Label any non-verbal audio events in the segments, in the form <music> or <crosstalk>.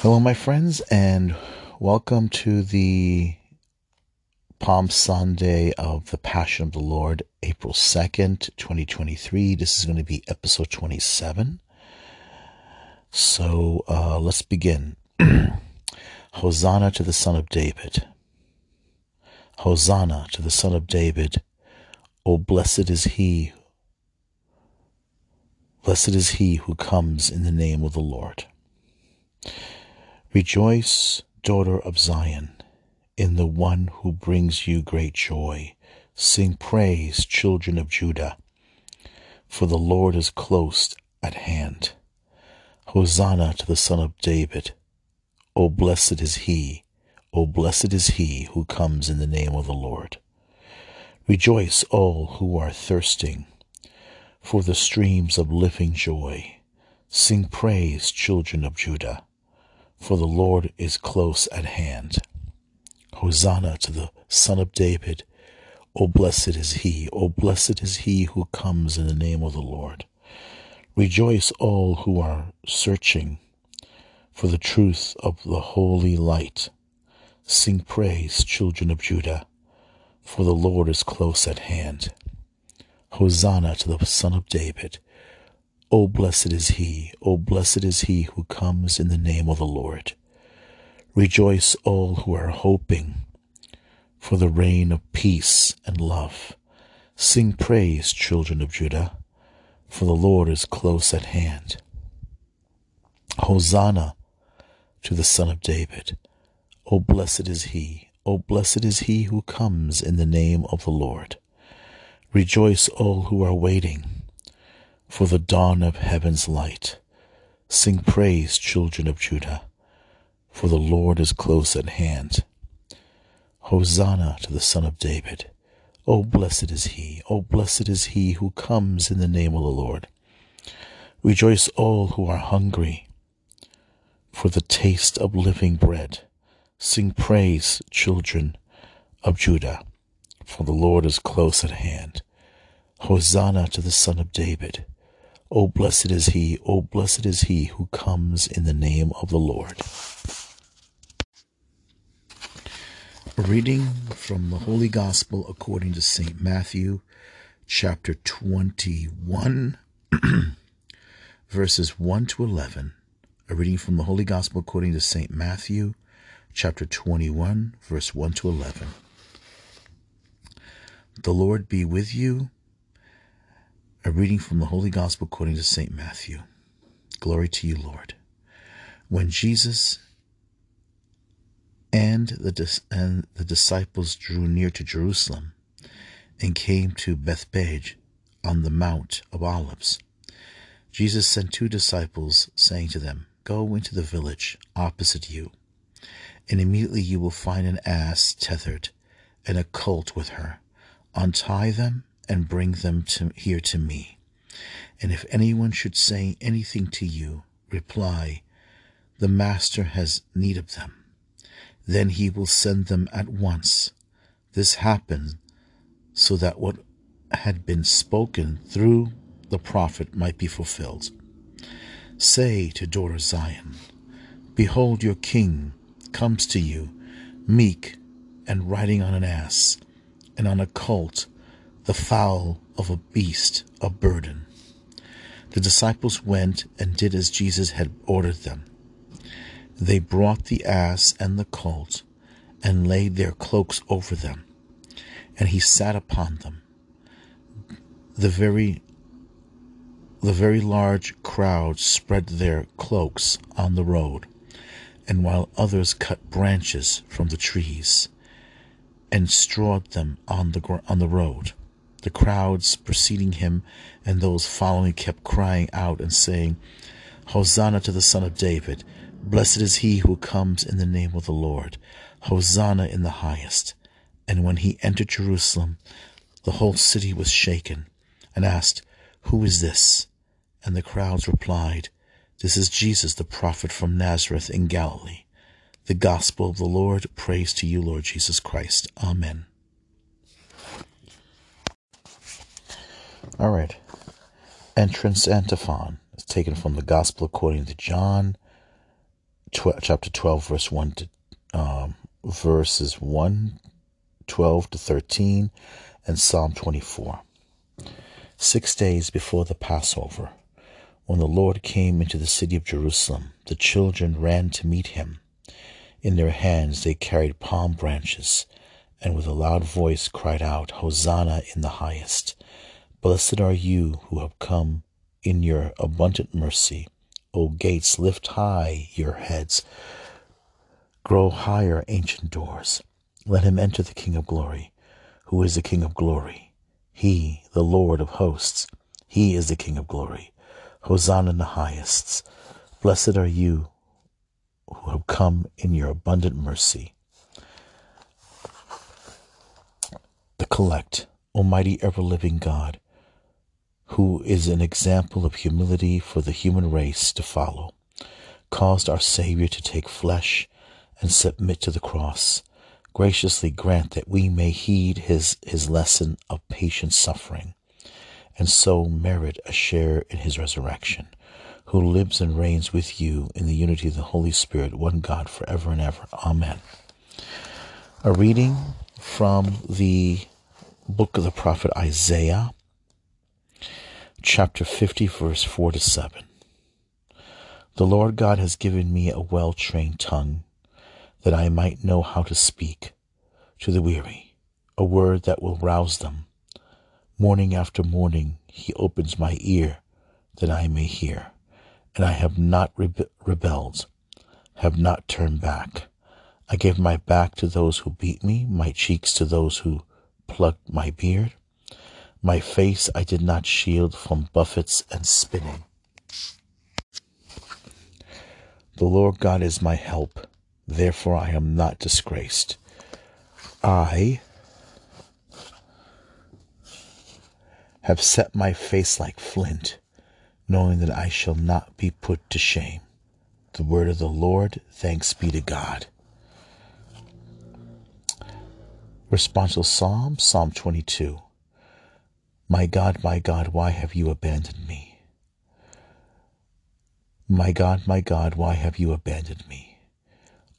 Hello, my friends, and welcome to the Palm Sunday of the Passion of the Lord, April 2nd, 2023. This is going to be episode 27. So uh, let's begin. <clears throat> Hosanna to the Son of David. Hosanna to the Son of David. Oh, blessed is he. Blessed is he who comes in the name of the Lord. Rejoice, daughter of Zion, in the one who brings you great joy. Sing praise, children of Judah, for the Lord is close at hand. Hosanna to the Son of David. O blessed is he, O blessed is he who comes in the name of the Lord. Rejoice, all who are thirsting, for the streams of living joy. Sing praise, children of Judah for the Lord is close at hand. Hosanna to the Son of David. O blessed is he, O blessed is he who comes in the name of the Lord. Rejoice, all who are searching for the truth of the holy light. Sing praise, children of Judah, for the Lord is close at hand. Hosanna to the Son of David. O blessed is he, O blessed is he who comes in the name of the Lord. Rejoice, all who are hoping for the reign of peace and love. Sing praise, children of Judah, for the Lord is close at hand. Hosanna to the Son of David. O blessed is he, O blessed is he who comes in the name of the Lord. Rejoice, all who are waiting for the dawn of heaven's light. Sing praise, children of Judah, for the Lord is close at hand. Hosanna to the Son of David. O blessed is he, O blessed is he who comes in the name of the Lord. Rejoice all who are hungry for the taste of living bread. Sing praise, children of Judah, for the Lord is close at hand. Hosanna to the Son of David. O blessed is he, O blessed is he who comes in the name of the Lord. Reading from the Holy Gospel according to St. Matthew, chapter 21, <clears throat> verses 1 to 11. A reading from the Holy Gospel according to St. Matthew, chapter 21, verse 1 to 11. The Lord be with you a reading from the Holy Gospel according to St. Matthew. Glory to you, Lord. When Jesus and the, and the disciples drew near to Jerusalem and came to Bethpage on the Mount of Olives, Jesus sent two disciples, saying to them, Go into the village opposite you, and immediately you will find an ass tethered and a colt with her. Untie them and bring them to, here to me. And if anyone should say anything to you, reply, The Master has need of them. Then he will send them at once. This happened so that what had been spoken through the prophet might be fulfilled. Say to daughter Zion, Behold, your king comes to you, meek and riding on an ass, and on a colt, the foal of a beast of burden. The disciples went and did as Jesus had ordered them. They brought the ass and the colt and laid their cloaks over them, and he sat upon them. The very the very large crowd spread their cloaks on the road, and while others cut branches from the trees and strawed them on the on the road. The crowds preceding him and those following kept crying out and saying, Hosanna to the Son of David! Blessed is he who comes in the name of the Lord! Hosanna in the highest! And when he entered Jerusalem, the whole city was shaken, and asked, Who is this? And the crowds replied, This is Jesus, the prophet from Nazareth in Galilee. The gospel of the Lord. Praise to you, Lord Jesus Christ. Amen. All right. Entrance antiphon is taken from the Gospel according to John, chapter 12, verse 1 to um, verses 1, 12 to 13, and Psalm 24. Six days before the Passover, when the Lord came into the city of Jerusalem, the children ran to meet him. In their hands they carried palm branches, and with a loud voice cried out, Hosanna in the highest. Blessed are you who have come in your abundant mercy. O gates, lift high your heads. Grow higher, ancient doors. Let him enter the King of glory. Who is the King of glory? He, the Lord of hosts. He is the King of glory. Hosanna in the highest. Blessed are you who have come in your abundant mercy. The collect, Almighty ever living God, who is an example of humility for the human race to follow, caused our Savior to take flesh and submit to the cross. Graciously grant that we may heed his, his lesson of patient suffering, and so merit a share in his resurrection, who lives and reigns with you in the unity of the Holy Spirit, one God, forever and ever. Amen. A reading from the book of the prophet Isaiah, chapter 50, verse 4 to 7. The Lord God has given me a well trained tongue, that I might know how to speak to the weary, a word that will rouse them. Morning after morning, He opens my ear, that I may hear. And I have not rebe- rebelled, have not turned back. I gave my back to those who beat me, my cheeks to those who plucked my beard. My face I did not shield from buffets and spitting. The Lord God is my help, therefore I am not disgraced. I have set my face like flint, knowing that I shall not be put to shame. The word of the Lord, thanks be to God. Responsive Psalm, Psalm 22. My God, my God, why have you abandoned me? My God, my God, why have you abandoned me?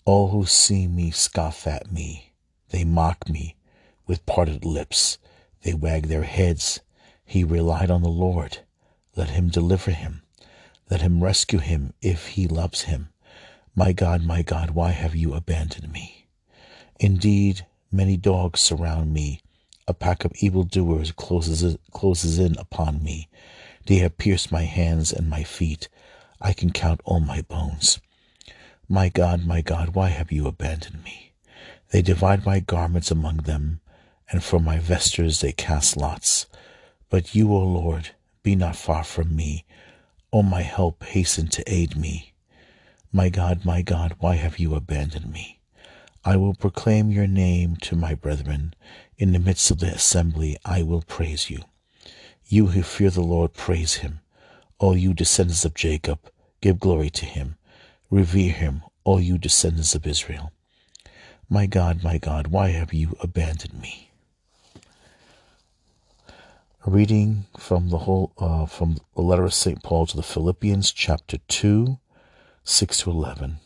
All who see me scoff at me. They mock me with parted lips. They wag their heads. He relied on the Lord. Let him deliver him. Let him rescue him if he loves him. My God, my God, why have you abandoned me? Indeed, many dogs surround me a pack of evildoers closes, closes in upon me. They have pierced my hands and my feet. I can count all my bones. My God, my God, why have you abandoned me? They divide my garments among them, and for my vestures they cast lots. But you, O Lord, be not far from me. O my help, hasten to aid me. My God, my God, why have you abandoned me? I will proclaim your name to my brethren. In the midst of the assembly, I will praise you. You who fear the Lord, praise him. All you descendants of Jacob, give glory to him. Revere him, all you descendants of Israel. My God, my God, why have you abandoned me? A reading from the whole uh, from the letter of St. Paul to the Philippians, chapter 2, 6 to 11.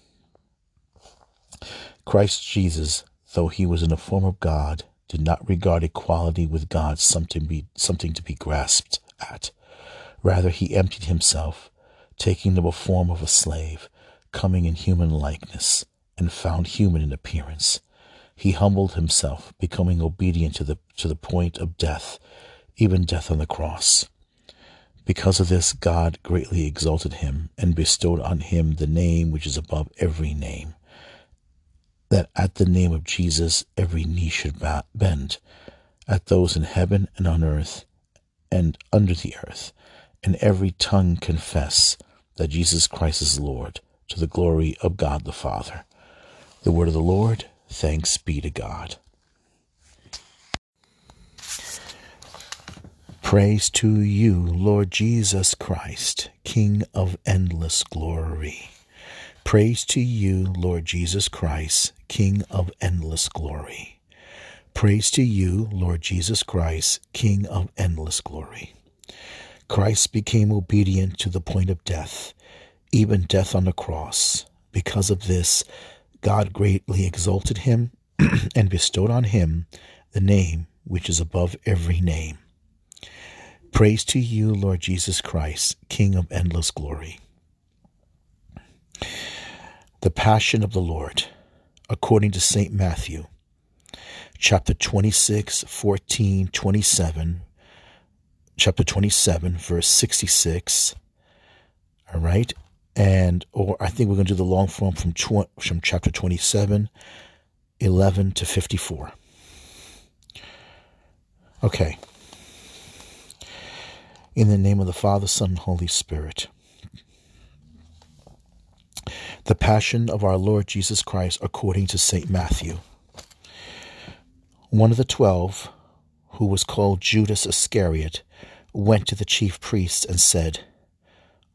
Christ Jesus, though he was in the form of God, did not regard equality with God something, be, something to be grasped at. Rather, he emptied himself, taking the form of a slave, coming in human likeness, and found human in appearance. He humbled himself, becoming obedient to the, to the point of death, even death on the cross. Because of this, God greatly exalted him and bestowed on him the name which is above every name that at the name of Jesus every knee should bend, at those in heaven and on earth and under the earth, and every tongue confess that Jesus Christ is Lord, to the glory of God the Father. The word of the Lord, thanks be to God. Praise to you, Lord Jesus Christ, King of endless glory. Praise to you, Lord Jesus Christ, King of endless glory. Praise to you, Lord Jesus Christ, King of endless glory. Christ became obedient to the point of death, even death on the cross. Because of this, God greatly exalted him <clears throat> and bestowed on him the name which is above every name. Praise to you, Lord Jesus Christ, King of endless glory. The Passion of the Lord, according to St. Matthew, chapter 26, 14, 27, chapter 27, verse 66. All right. And, or I think we're going to do the long form from, tw- from chapter 27, 11 to 54. Okay. In the name of the Father, Son, and Holy Spirit. The Passion of our Lord Jesus Christ according to St. Matthew. One of the twelve, who was called Judas Iscariot, went to the chief priests and said,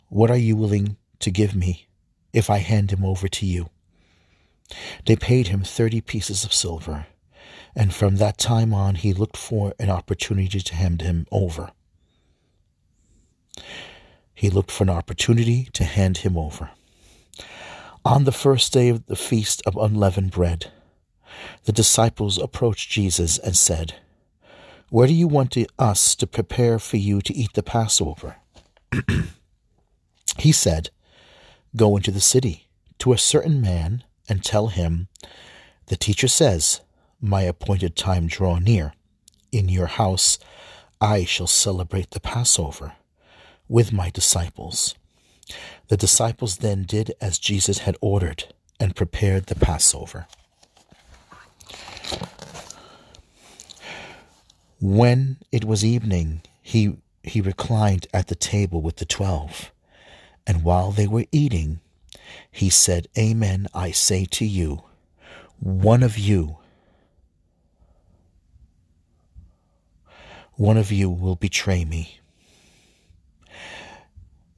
What are you willing to give me if I hand him over to you? They paid him thirty pieces of silver, and from that time on he looked for an opportunity to hand him over. He looked for an opportunity to hand him over. On the first day of the feast of unleavened bread, the disciples approached Jesus and said, Where do you want to, us to prepare for you to eat the Passover? <clears throat> he said, Go into the city to a certain man and tell him, The teacher says, My appointed time draw near. In your house I shall celebrate the Passover with my disciples. The disciples then did as Jesus had ordered and prepared the Passover. When it was evening, he, he reclined at the table with the twelve. And while they were eating, he said, Amen, I say to you, one of you, one of you will betray me.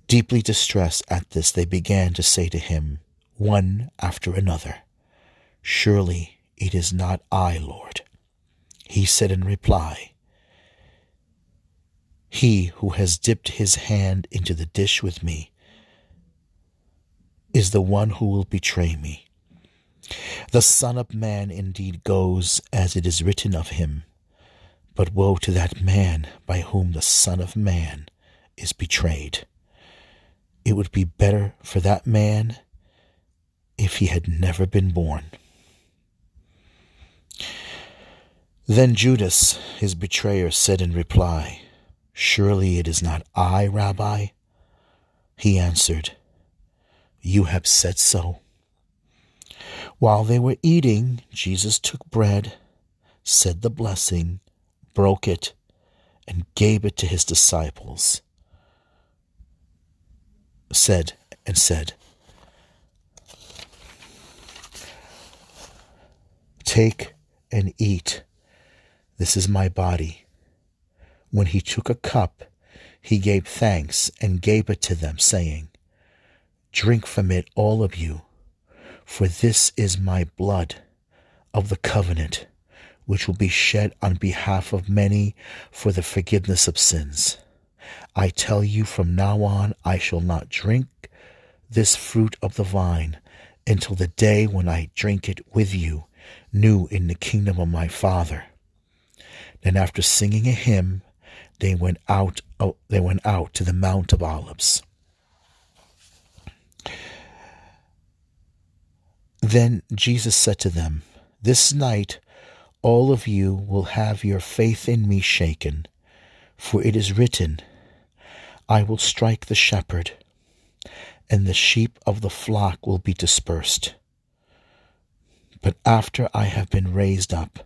Deeply distressed at this, they began to say to him, one after another, Surely it is not I, Lord. He said in reply, He who has dipped his hand into the dish with me is the one who will betray me. The Son of Man indeed goes as it is written of him, but woe to that man by whom the Son of Man is betrayed. It would be better for that man if he had never been born. Then Judas, his betrayer, said in reply, Surely it is not I, Rabbi? He answered, You have said so. While they were eating, Jesus took bread, said the blessing, broke it, and gave it to his disciples said and said, Take and eat. This is my body. When he took a cup, he gave thanks and gave it to them, saying, Drink from it, all of you, for this is my blood of the covenant, which will be shed on behalf of many for the forgiveness of sins. I tell you from now on, I shall not drink this fruit of the vine until the day when I drink it with you, new in the kingdom of my Father. Then after singing a hymn, they went out, oh, they went out to the Mount of Olives. Then Jesus said to them, This night all of you will have your faith in me shaken, for it is written, I will strike the shepherd, and the sheep of the flock will be dispersed. But after I have been raised up,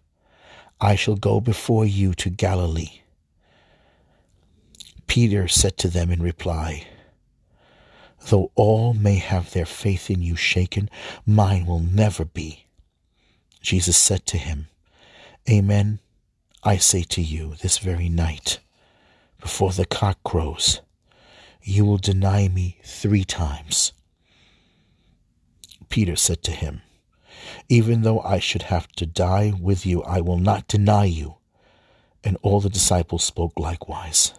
I shall go before you to Galilee. Peter said to them in reply, Though all may have their faith in you shaken, mine will never be. Jesus said to him, Amen, I say to you, this very night, before the cock crows, you will deny me three times. Peter said to him, Even though I should have to die with you, I will not deny you. And all the disciples spoke likewise.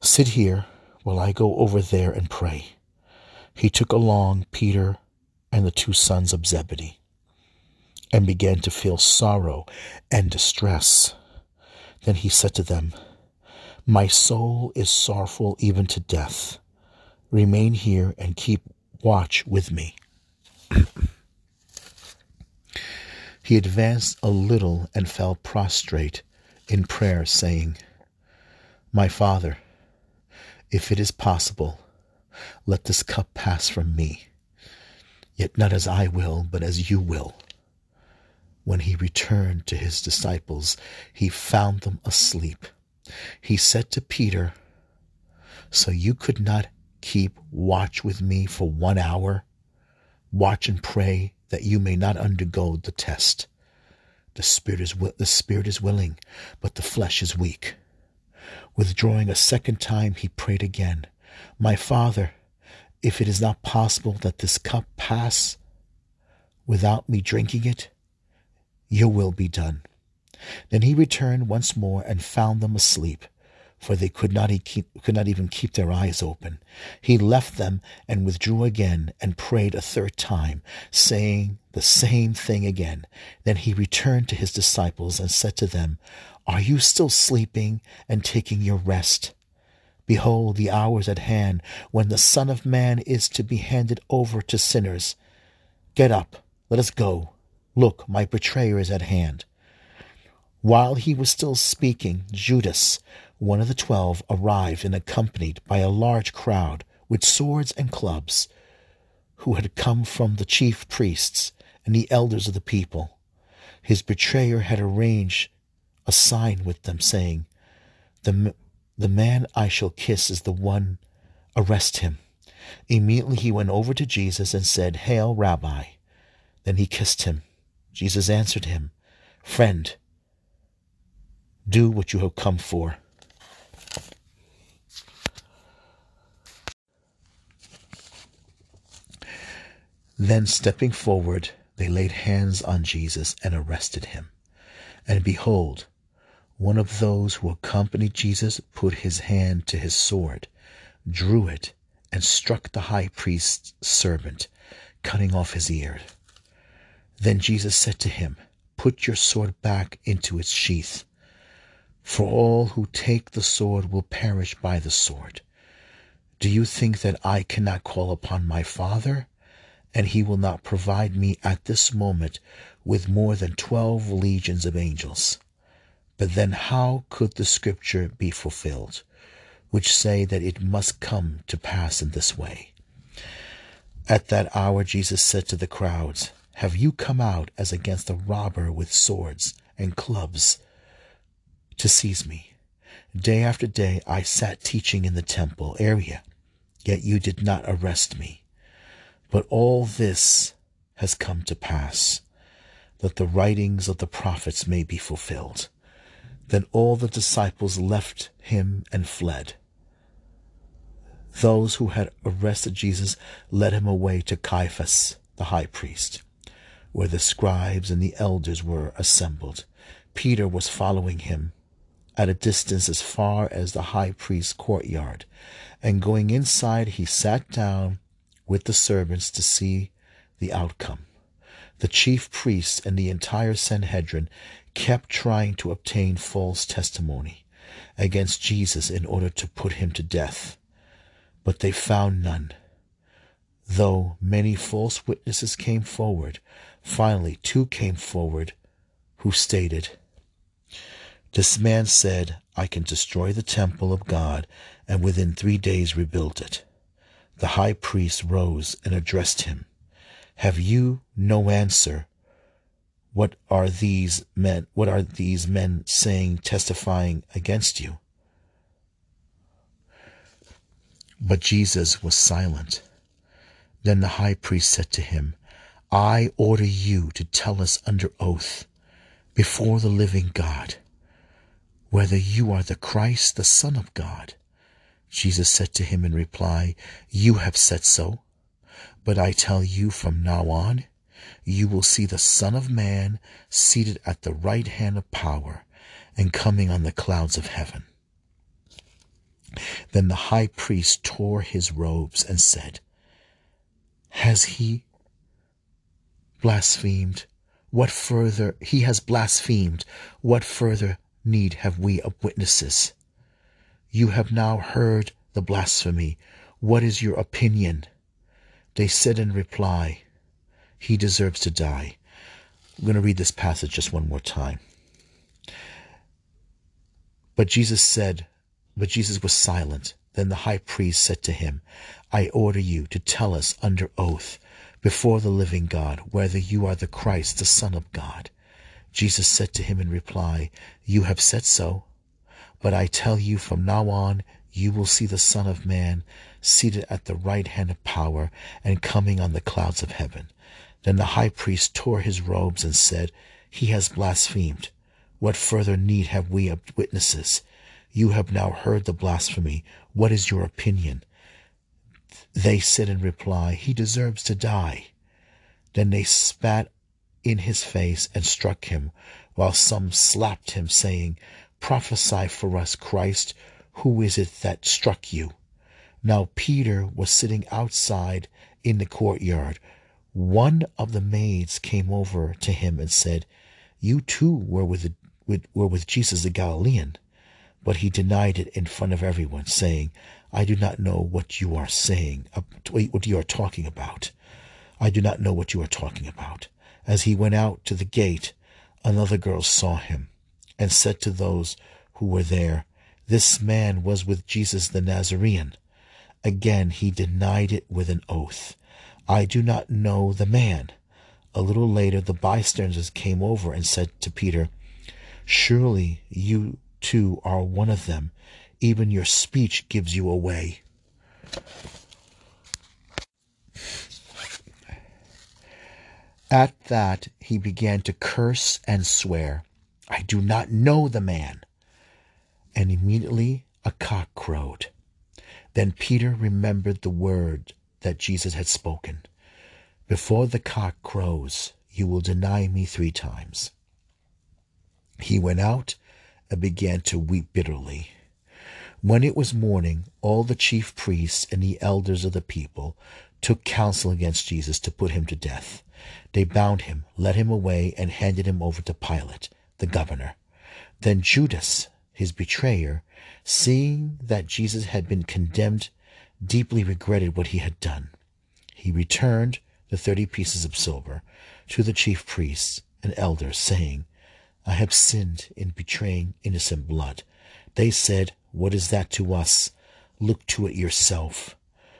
Sit here while I go over there and pray. he took along Peter and the two sons of Zebedee and began to feel sorrow and distress. Then he said to them, My soul is sorrowful even to death. Remain here and keep watch with me. <clears throat> he advanced a little and fell prostrate in prayer, saying, My Father, if it is possible, let this cup pass from me. Yet not as I will, but as you will. When he returned to his disciples, he found them asleep. He said to Peter, So you could not keep watch with me for one hour? Watch and pray that you may not undergo the test. The spirit is the spirit is willing, but the flesh is weak. Withdrawing a second time, he prayed again, My Father, if it is not possible that this cup pass without me drinking it, your will be done. Then he returned once more and found them asleep, for they could not, keep, could not even keep their eyes open. He left them and withdrew again and prayed a third time, saying the same thing again. Then he returned to his disciples and said to them, Are you still sleeping and taking your rest? Behold, the hour is at hand when the Son of Man is to be handed over to sinners. Get up, let us go. Look, my betrayer is at hand. While he was still speaking, Judas, one of the twelve, arrived and accompanied by a large crowd with swords and clubs, who had come from the chief priests and the elders of the people. His betrayer had arranged a sign with them, saying, The, the man I shall kiss is the one, arrest him. Immediately he went over to Jesus and said, Hail, Rabbi. Then he kissed him. Jesus answered him, Friend, do what you have come for. Then, stepping forward, they laid hands on Jesus and arrested him. And behold, one of those who accompanied Jesus put his hand to his sword, drew it, and struck the high priest's servant, cutting off his ear. Then Jesus said to him, Put your sword back into its sheath, for all who take the sword will perish by the sword. Do you think that I cannot call upon my Father, and he will not provide me at this moment with more than twelve legions of angels? But then how could the scripture be fulfilled, which say that it must come to pass in this way? At that hour Jesus said to the crowds, have you come out as against a robber with swords and clubs to seize me? Day after day I sat teaching in the temple area, yet you did not arrest me. But all this has come to pass, that the writings of the prophets may be fulfilled. Then all the disciples left him and fled. Those who had arrested Jesus led him away to Caiaphas, the high priest where the scribes and the elders were assembled. Peter was following him at a distance as far as the high priest's courtyard, and going inside, he sat down with the servants to see the outcome. The chief priests and the entire Sanhedrin kept trying to obtain false testimony against Jesus in order to put him to death, but they found none. Though many false witnesses came forward, Finally, two came forward who stated, This man said, I can destroy the temple of God and within three days rebuild it. The high priest rose and addressed him. Have you no answer? What are these men what are these men saying testifying against you? But Jesus was silent. Then the high priest said to him, I order you to tell us under oath before the living God whether you are the Christ, the Son of God. Jesus said to him in reply, You have said so. But I tell you from now on, you will see the Son of Man seated at the right hand of power and coming on the clouds of heaven. Then the high priest tore his robes and said, Has he blasphemed? What further he has blasphemed? What further need have we of witnesses? You have now heard the blasphemy. What is your opinion? They said in reply, He deserves to die. I'm going to read this passage just one more time. But Jesus said, But Jesus was silent. Then the high priest said to him, I order you to tell us under oath before the living God whether you are the Christ, the Son of God. Jesus said to him in reply, You have said so. But I tell you from now on you will see the Son of Man seated at the right hand of power and coming on the clouds of heaven. Then the high priest tore his robes and said, He has blasphemed. What further need have we of witnesses? You have now heard the blasphemy. What is your opinion? They said in reply, He deserves to die. Then they spat in his face and struck him, while some slapped him, saying, Prophesy for us, Christ. Who is it that struck you? Now Peter was sitting outside in the courtyard. One of the maids came over to him and said, You too were with, with, were with Jesus the Galilean. But he denied it in front of everyone, saying, I do not know what you are saying, uh, what you are talking about. I do not know what you are talking about. As he went out to the gate, another girl saw him and said to those who were there, This man was with Jesus the Nazarene. Again he denied it with an oath. I do not know the man. A little later the bystanders came over and said to Peter, Surely you too are one of them. Even your speech gives you away. At that he began to curse and swear. I do not know the man. And immediately a cock crowed. Then Peter remembered the word that Jesus had spoken Before the cock crows, you will deny me three times. He went out and began to weep bitterly. When it was morning, all the chief priests and the elders of the people took counsel against Jesus to put him to death. They bound him, led him away, and handed him over to Pilate the governor. Then Judas, his betrayer, seeing that Jesus had been condemned, deeply regretted what he had done. He returned the thirty pieces of silver to the chief priests and elders, saying, I have sinned in betraying innocent blood. They said, What is that to us? Look to it yourself.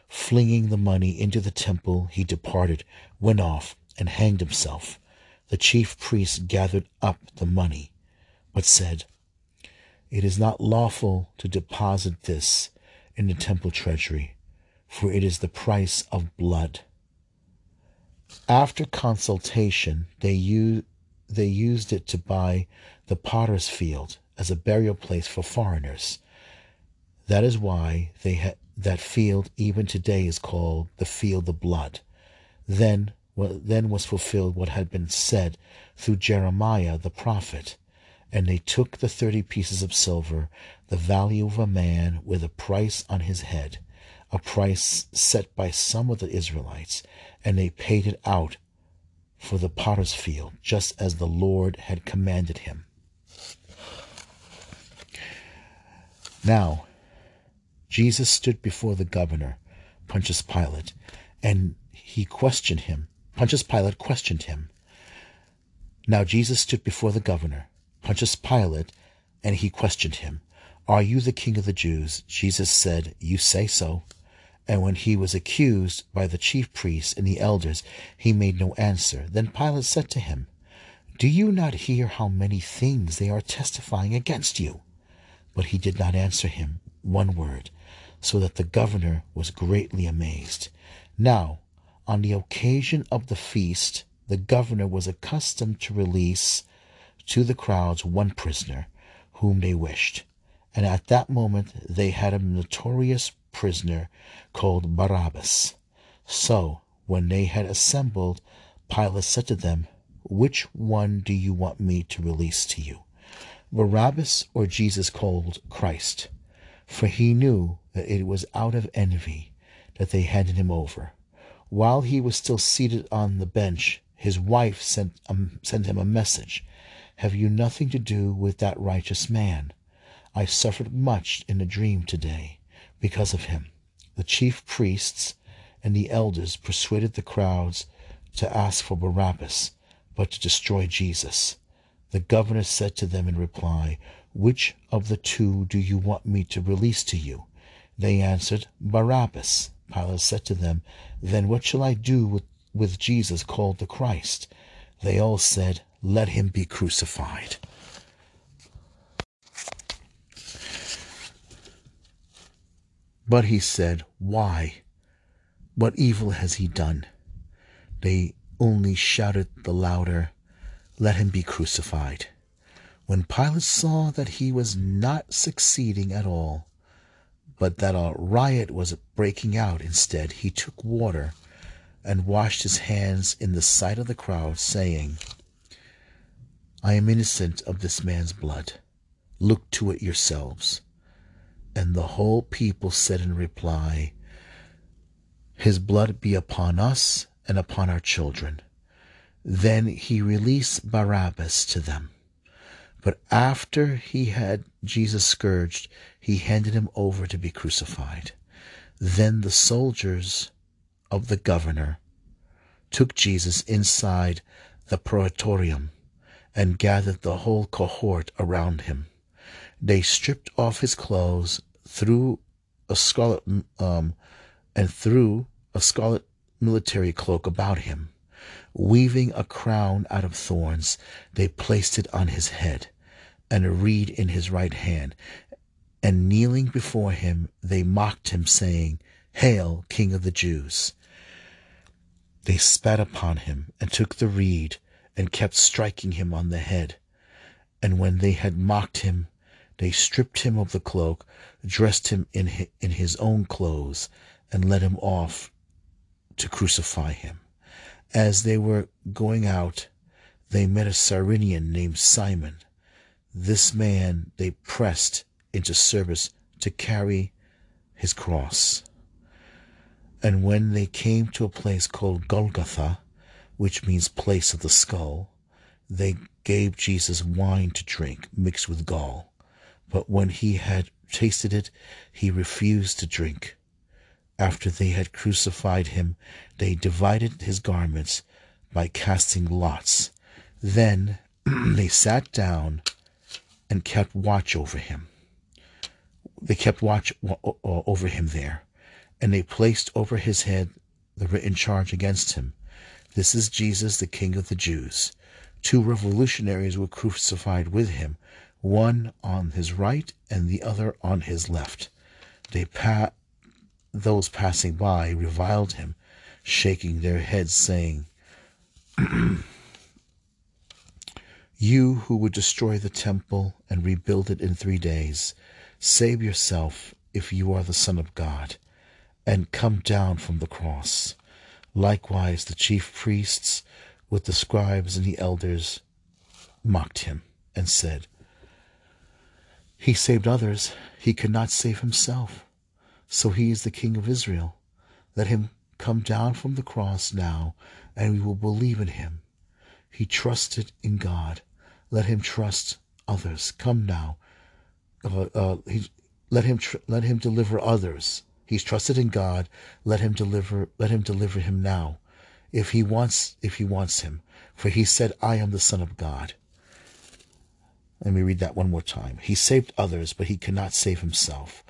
Flinging the money into the temple, he departed, went off, and hanged himself the chief priests gathered up the money, but said, It is not lawful to deposit this in the temple treasury, for it is the price of blood. After consultation, they, used, they used it to buy the potter's field as a burial place for foreigners. That is why ha- that field even today is called the field of blood. Then then was fulfilled what had been said through Jeremiah the prophet. And they took the thirty pieces of silver, the value of a man with a price on his head, a price set by some of the Israelites, and they paid it out for the potter's field, just as the Lord had commanded him. Now, Jesus stood before the governor, Pontius Pilate, and he questioned him Pontius Pilate questioned him. Now Jesus stood before the governor, Pontius Pilate, and he questioned him, Are you the king of the Jews? Jesus said, You say so. And when he was accused by the chief priests and the elders, he made no answer. Then Pilate said to him, Do you not hear how many things they are testifying against you? But he did not answer him one word, so that the governor was greatly amazed. Now on the occasion of the feast, the governor was accustomed to release to the crowds one prisoner whom they wished. And at that moment they had a notorious prisoner called Barabbas. So, when they had assembled, Pilate said to them, Which one do you want me to release to you? Barabbas or Jesus called Christ? For he knew that it was out of envy that they handed him over. While he was still seated on the bench, his wife sent, um, sent him a message Have you nothing to do with that righteous man? I suffered much in a dream today because of him. The chief priests and the elders persuaded the crowds to ask for Barabbas, but to destroy Jesus. The governor said to them in reply, Which of the two do you want me to release to you? They answered, Barabbas. Pilate said to them, Then what shall I do with, with Jesus called the Christ? They all said, Let him be crucified. But he said, Why? What evil has he done? They only shouted the louder, Let him be crucified. When Pilate saw that he was not succeeding at all, but that a riot was breaking out instead, he took water and washed his hands in the sight of the crowd, saying, I am innocent of this man's blood. Look to it yourselves. And the whole people said in reply, His blood be upon us and upon our children. Then he released Barabbas to them. But after he had Jesus scourged, he handed him over to be crucified. Then the soldiers of the governor took Jesus inside the praetorium and gathered the whole cohort around him. They stripped off his clothes, threw a scarlet um, and threw a scarlet military cloak about him. Weaving a crown out of thorns, they placed it on his head, and a reed in his right hand. And kneeling before him, they mocked him, saying, Hail, King of the Jews! They spat upon him, and took the reed, and kept striking him on the head. And when they had mocked him, they stripped him of the cloak, dressed him in his own clothes, and led him off to crucify him. As they were going out, they met a Cyrenian named Simon. This man they pressed into service to carry his cross. And when they came to a place called Golgotha, which means place of the skull, they gave Jesus wine to drink mixed with gall. But when he had tasted it, he refused to drink. After they had crucified him, they divided his garments by casting lots. Then <clears throat> they sat down and kept watch over him. They kept watch over him there, and they placed over his head the written charge against him. This is Jesus, the King of the Jews. Two revolutionaries were crucified with him, one on his right and the other on his left. They pa- those passing by reviled him, shaking their heads, saying, <clears throat> You who would destroy the temple and rebuild it in three days, save yourself if you are the Son of God, and come down from the cross. Likewise, the chief priests with the scribes and the elders mocked him and said, He saved others, he could not save himself. So he is the King of Israel. Let him come down from the cross now, and we will believe in him. He trusted in God. Let him trust others. Come now. Uh, uh, he, let him tr- let him deliver others. He's trusted in God. Let him deliver. Let him deliver him now, if he wants. If he wants him, for he said, "I am the Son of God." Let me read that one more time. He saved others, but he cannot save himself.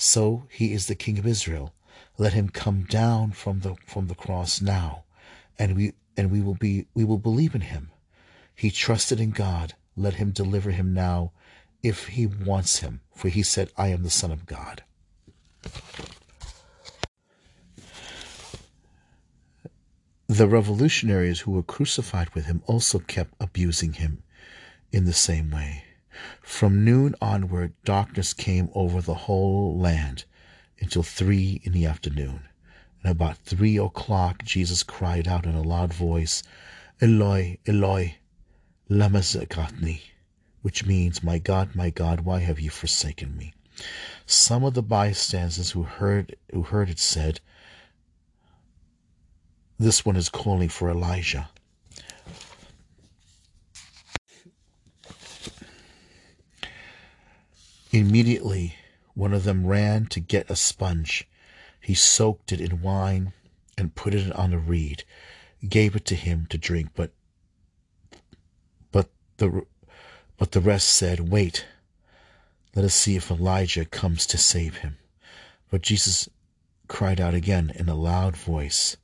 So he is the King of Israel. Let him come down from the from the cross now, and we and we will be we will believe in him. He trusted in God. Let him deliver him now, if he wants him, for he said, I am the Son of God. The revolutionaries who were crucified with him also kept abusing him in the same way. From noon onward, darkness came over the whole land until three in the afternoon. And about three o'clock, Jesus cried out in a loud voice, Eloi, Eloi, lama sabachthani, which means, My God, my God, why have you forsaken me? Some of the bystanders who heard, who heard it said, this one is calling for Elijah. Immediately, one of them ran to get a sponge. He soaked it in wine and put it on a reed, gave it to him to drink. But, but the, but the rest said, "Wait, let us see if Elijah comes to save him." But Jesus cried out again in a loud voice.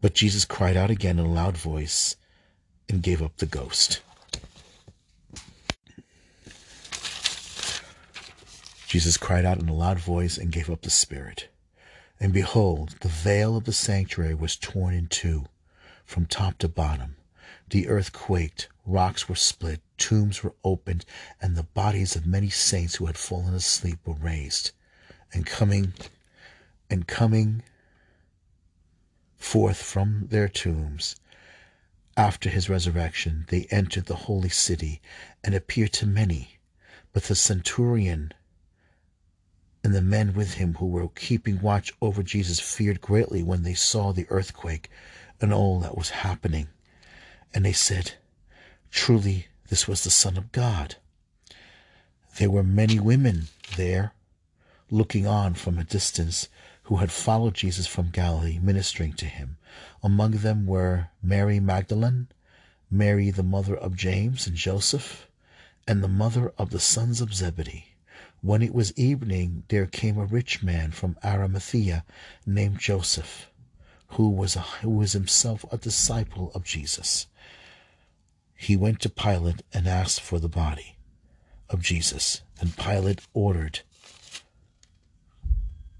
But Jesus cried out again in a loud voice and gave up the ghost. Jesus cried out in a loud voice and gave up the spirit. And behold, the veil of the sanctuary was torn in two, from top to bottom. The earth quaked, rocks were split, tombs were opened, and the bodies of many saints who had fallen asleep were raised. And coming, and coming forth from their tombs, after his resurrection, they entered the holy city and appeared to many. But the centurion and the men with him who were keeping watch over Jesus feared greatly when they saw the earthquake and all that was happening. And they said, Truly, this was the Son of God. There were many women there, looking on from a distance, who had followed Jesus from Galilee, ministering to him. Among them were Mary Magdalene, Mary the mother of James and Joseph, and the mother of the sons of Zebedee. When it was evening, there came a rich man from Arimathea named Joseph, who was, a, who was himself a disciple of Jesus. He went to Pilate and asked for the body of Jesus, and Pilate ordered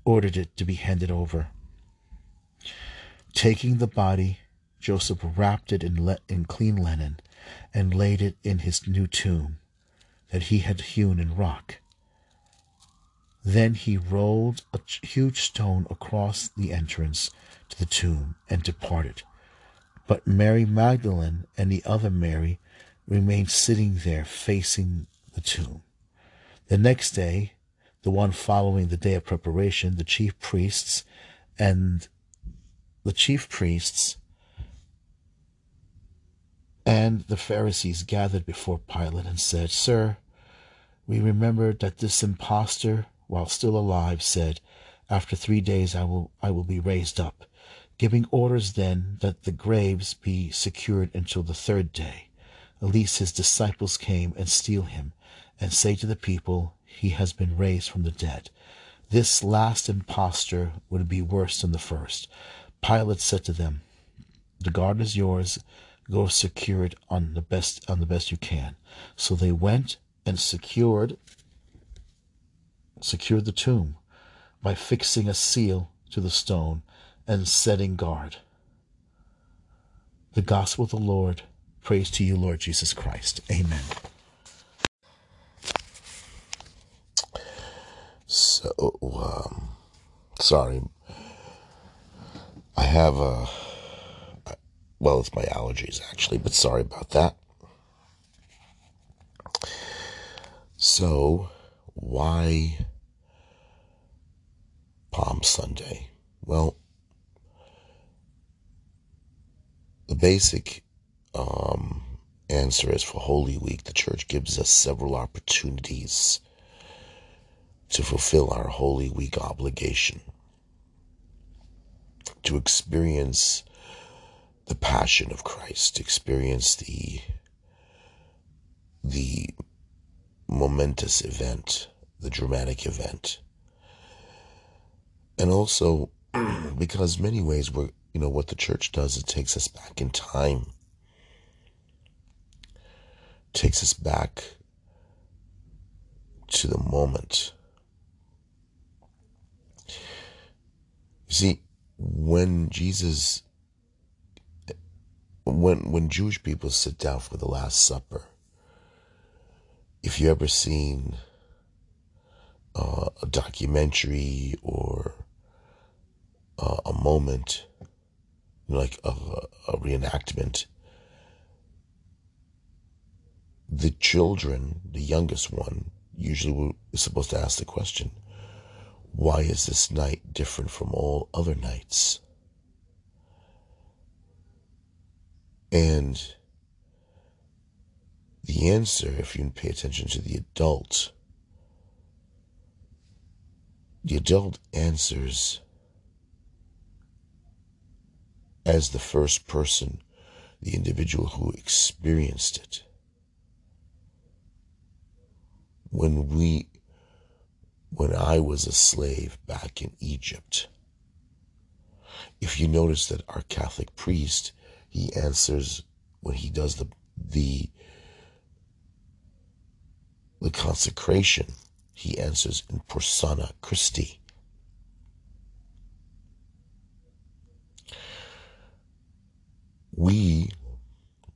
ordered it to be handed over. Taking the body, Joseph wrapped it in, le- in clean linen and laid it in his new tomb that he had hewn in rock. Then he rolled a huge stone across the entrance to the tomb and departed. But Mary Magdalene and the other Mary remained sitting there facing the tomb. The next day, the one following the day of preparation, the chief priests and the chief priests and the Pharisees gathered before Pilate and said, Sir, we remembered that this impostor while still alive, said, After three days I will, I will be raised up, giving orders then that the graves be secured until the third day. At least his disciples came and steal him, and say to the people, He has been raised from the dead. This last impostor would be worse than the first. Pilate said to them, The garden is yours. Go secure it on the best on the best you can. So they went and secured secured the tomb by fixing a seal to the stone and setting guard. The gospel of the Lord. Praise to you, Lord Jesus Christ. Amen. So, um, sorry. I have a, well, it's my allergies actually, but sorry about that. So, why Palm Sunday? Well, the basic um, answer is for Holy Week, the church gives us several opportunities to fulfill our Holy Week obligation, to experience the passion of Christ, to experience the the momentous event, the dramatic event and also because many ways we're you know what the church does it takes us back in time. Takes us back to the moment. You see when jesus when when jewish people sit down for the last supper if you ever seen uh, a documentary or uh, a moment, like a, a reenactment, the children, the youngest one, usually is supposed to ask the question, why is this night different from all other nights? And the answer, if you pay attention to the adult, the adult answers as the first person, the individual who experienced it. When we, when I was a slave back in Egypt, if you notice that our Catholic priest, he answers when he does the, the, the consecration, he answers in persona Christi. We,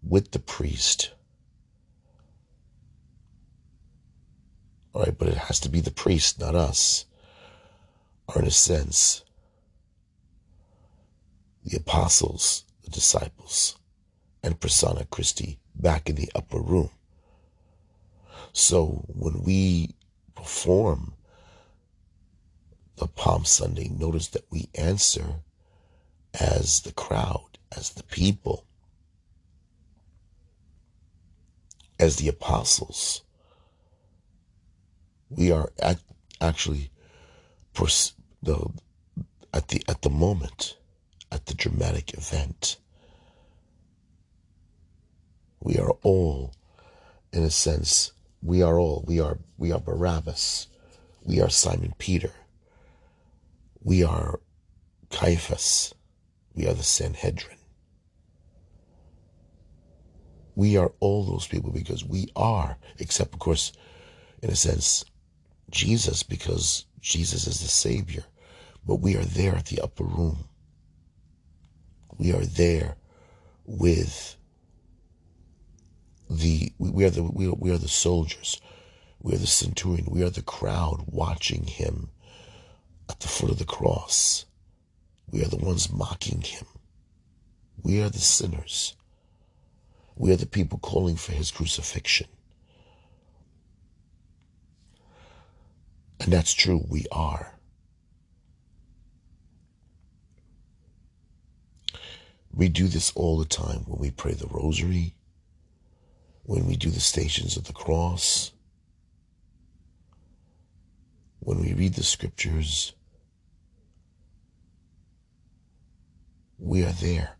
with the priest, all right, but it has to be the priest, not us, are in a sense the apostles, the disciples, and persona Christi back in the upper room. So when we perform the Palm Sunday, notice that we answer as the crowd as the people, as the apostles. We are at, actually the, at the at the moment, at the dramatic event. We are all, in a sense, we are all, we are, we are Barabbas. We are Simon Peter. We are Caiaphas. We are the Sanhedrin. We are all those people because we are, except, of course, in a sense, Jesus, because Jesus is the Savior. But we are there at the upper room. We are there with the we are the we are, we are the soldiers. We are the centurion. We are the crowd watching him at the foot of the cross. We are the ones mocking him. We are the sinners we are the people calling for his crucifixion. And that's true, we are. We do this all the time when we pray the rosary, when we do the stations of the cross, when we read the scriptures. We are there.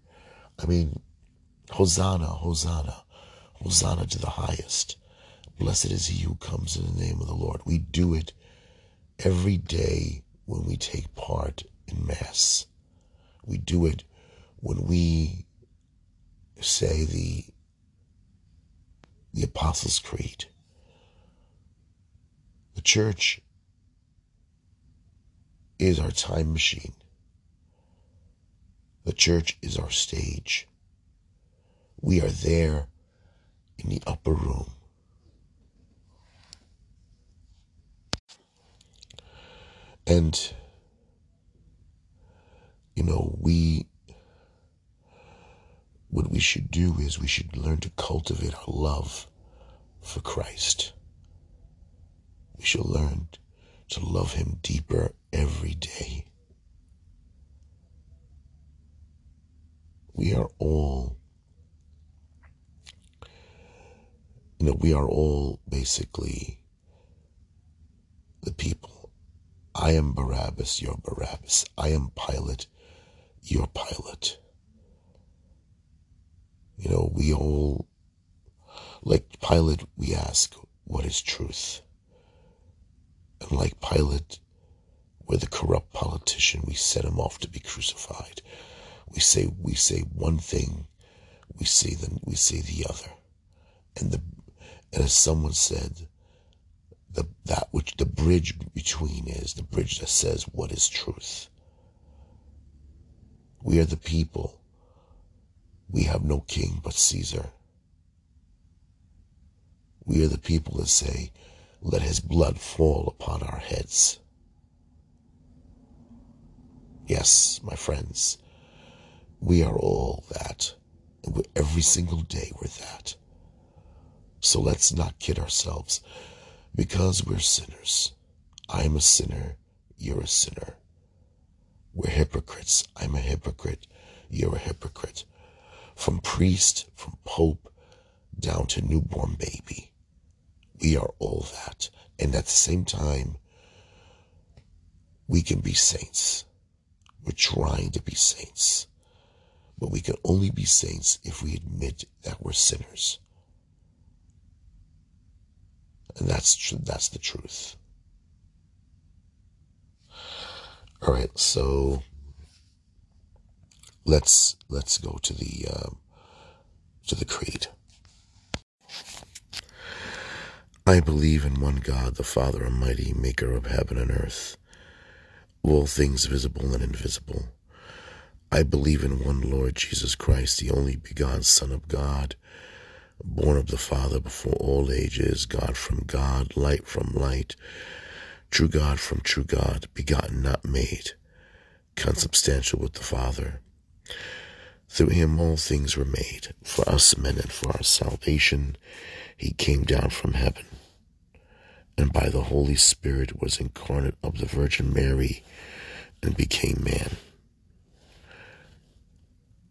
I mean, Hosanna, Hosanna, Hosanna to the highest. Blessed is he who comes in the name of the Lord. We do it every day when we take part in Mass. We do it when we say the, the Apostles' Creed. The church is our time machine. The church is our stage. We are there in the upper room. And, you know, we, what we should do is we should learn to cultivate our love for Christ. We should learn to love Him deeper every day. We are all you know, we are all basically the people. I am Barabbas, you're Barabbas. I am Pilate, you're Pilate. You know, we all, like Pilate, we ask, what is truth? And like Pilate, we're the corrupt politician. We set him off to be crucified. We say we say one thing, we say the we say the other, and the and as someone said, the, that which the bridge between is the bridge that says what is truth. We are the people. We have no king but Caesar. We are the people that say, let his blood fall upon our heads. Yes, my friends, we are all that. And every single day we're that. So let's not kid ourselves. Because we're sinners. I'm a sinner. You're a sinner. We're hypocrites. I'm a hypocrite. You're a hypocrite. from priest, from pope, down to newborn baby. We are all that. And at the same time, we can be saints. We're trying to be saints. But we can only be saints if we admit that we're sinners. And that's. That's the truth. All right, so let's let's go to the uh, to the creed. I believe in one God, the Father Almighty, Maker of heaven and earth, all things visible and invisible. I believe in one Lord Jesus Christ, the only begotten Son of God, born of the Father before all ages, God from God, light from light, true God from true God, begotten, not made, consubstantial with the Father. Through him all things were made. For us men and for our salvation, he came down from heaven, and by the Holy Spirit was incarnate of the Virgin Mary and became man.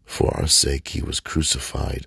For our sake he was crucified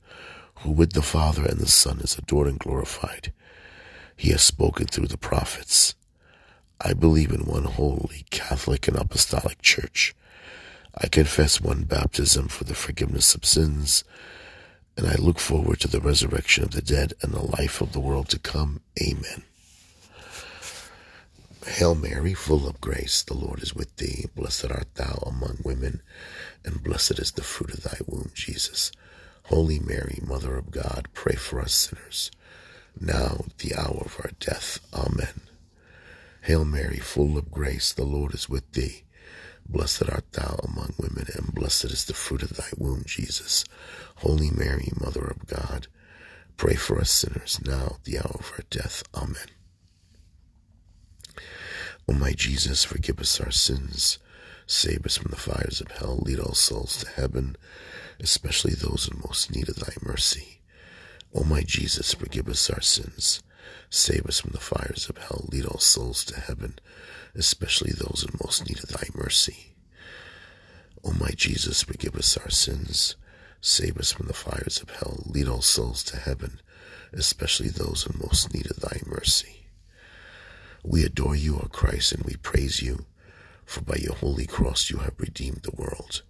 who with the Father and the Son is adored and glorified. He has spoken through the prophets. I believe in one holy, Catholic, and Apostolic Church. I confess one baptism for the forgiveness of sins, and I look forward to the resurrection of the dead and the life of the world to come. Amen. Hail Mary, full of grace, the Lord is with thee. Blessed art thou among women, and blessed is the fruit of thy womb, Jesus. Holy Mary, Mother of God, pray for us sinners, now at the hour of our death. Amen. Hail Mary, full of grace, the Lord is with thee. Blessed art thou among women, and blessed is the fruit of thy womb, Jesus. Holy Mary, Mother of God, pray for us sinners, now at the hour of our death. Amen. O my Jesus, forgive us our sins, save us from the fires of hell, lead all souls to heaven, especially those in most need of thy mercy. O my Jesus, forgive us our sins, save us from the fires of hell, lead all souls to heaven, especially those in most need of thy mercy. O my Jesus, forgive us our sins, save us from the fires of hell, lead all souls to heaven, especially those in most need of thy mercy. We adore you, O Christ, and we praise you, for by your holy cross you have redeemed the world.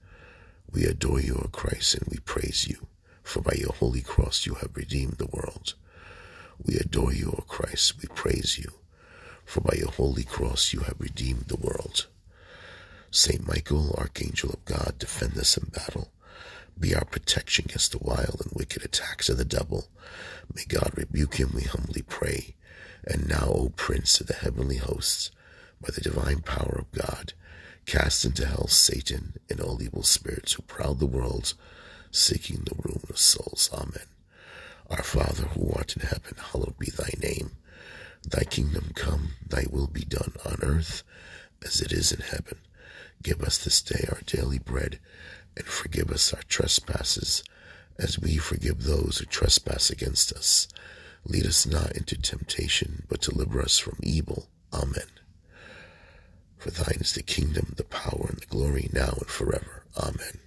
We adore you, O Christ, and we praise you, for by your holy cross you have redeemed the world. We adore you, O Christ, we praise you, for by your holy cross you have redeemed the world. Saint Michael, Archangel of God, defend us in battle. Be our protection against the wild and wicked attacks of the devil. May God rebuke him, we humbly pray. And now, O Prince of the heavenly hosts, by the divine power of God, cast into hell Satan and all evil spirits who prowl the world, seeking the ruin of souls. Amen. Our Father who art in heaven, hallowed be thy name. Thy kingdom come, thy will be done on earth as it is in heaven. Give us this day our daily bread, and forgive us our trespasses, as we forgive those who trespass against us Lead us not into temptation, but deliver us from evil. Amen. For thine is the kingdom, the power, and the glory now and forever. Amen.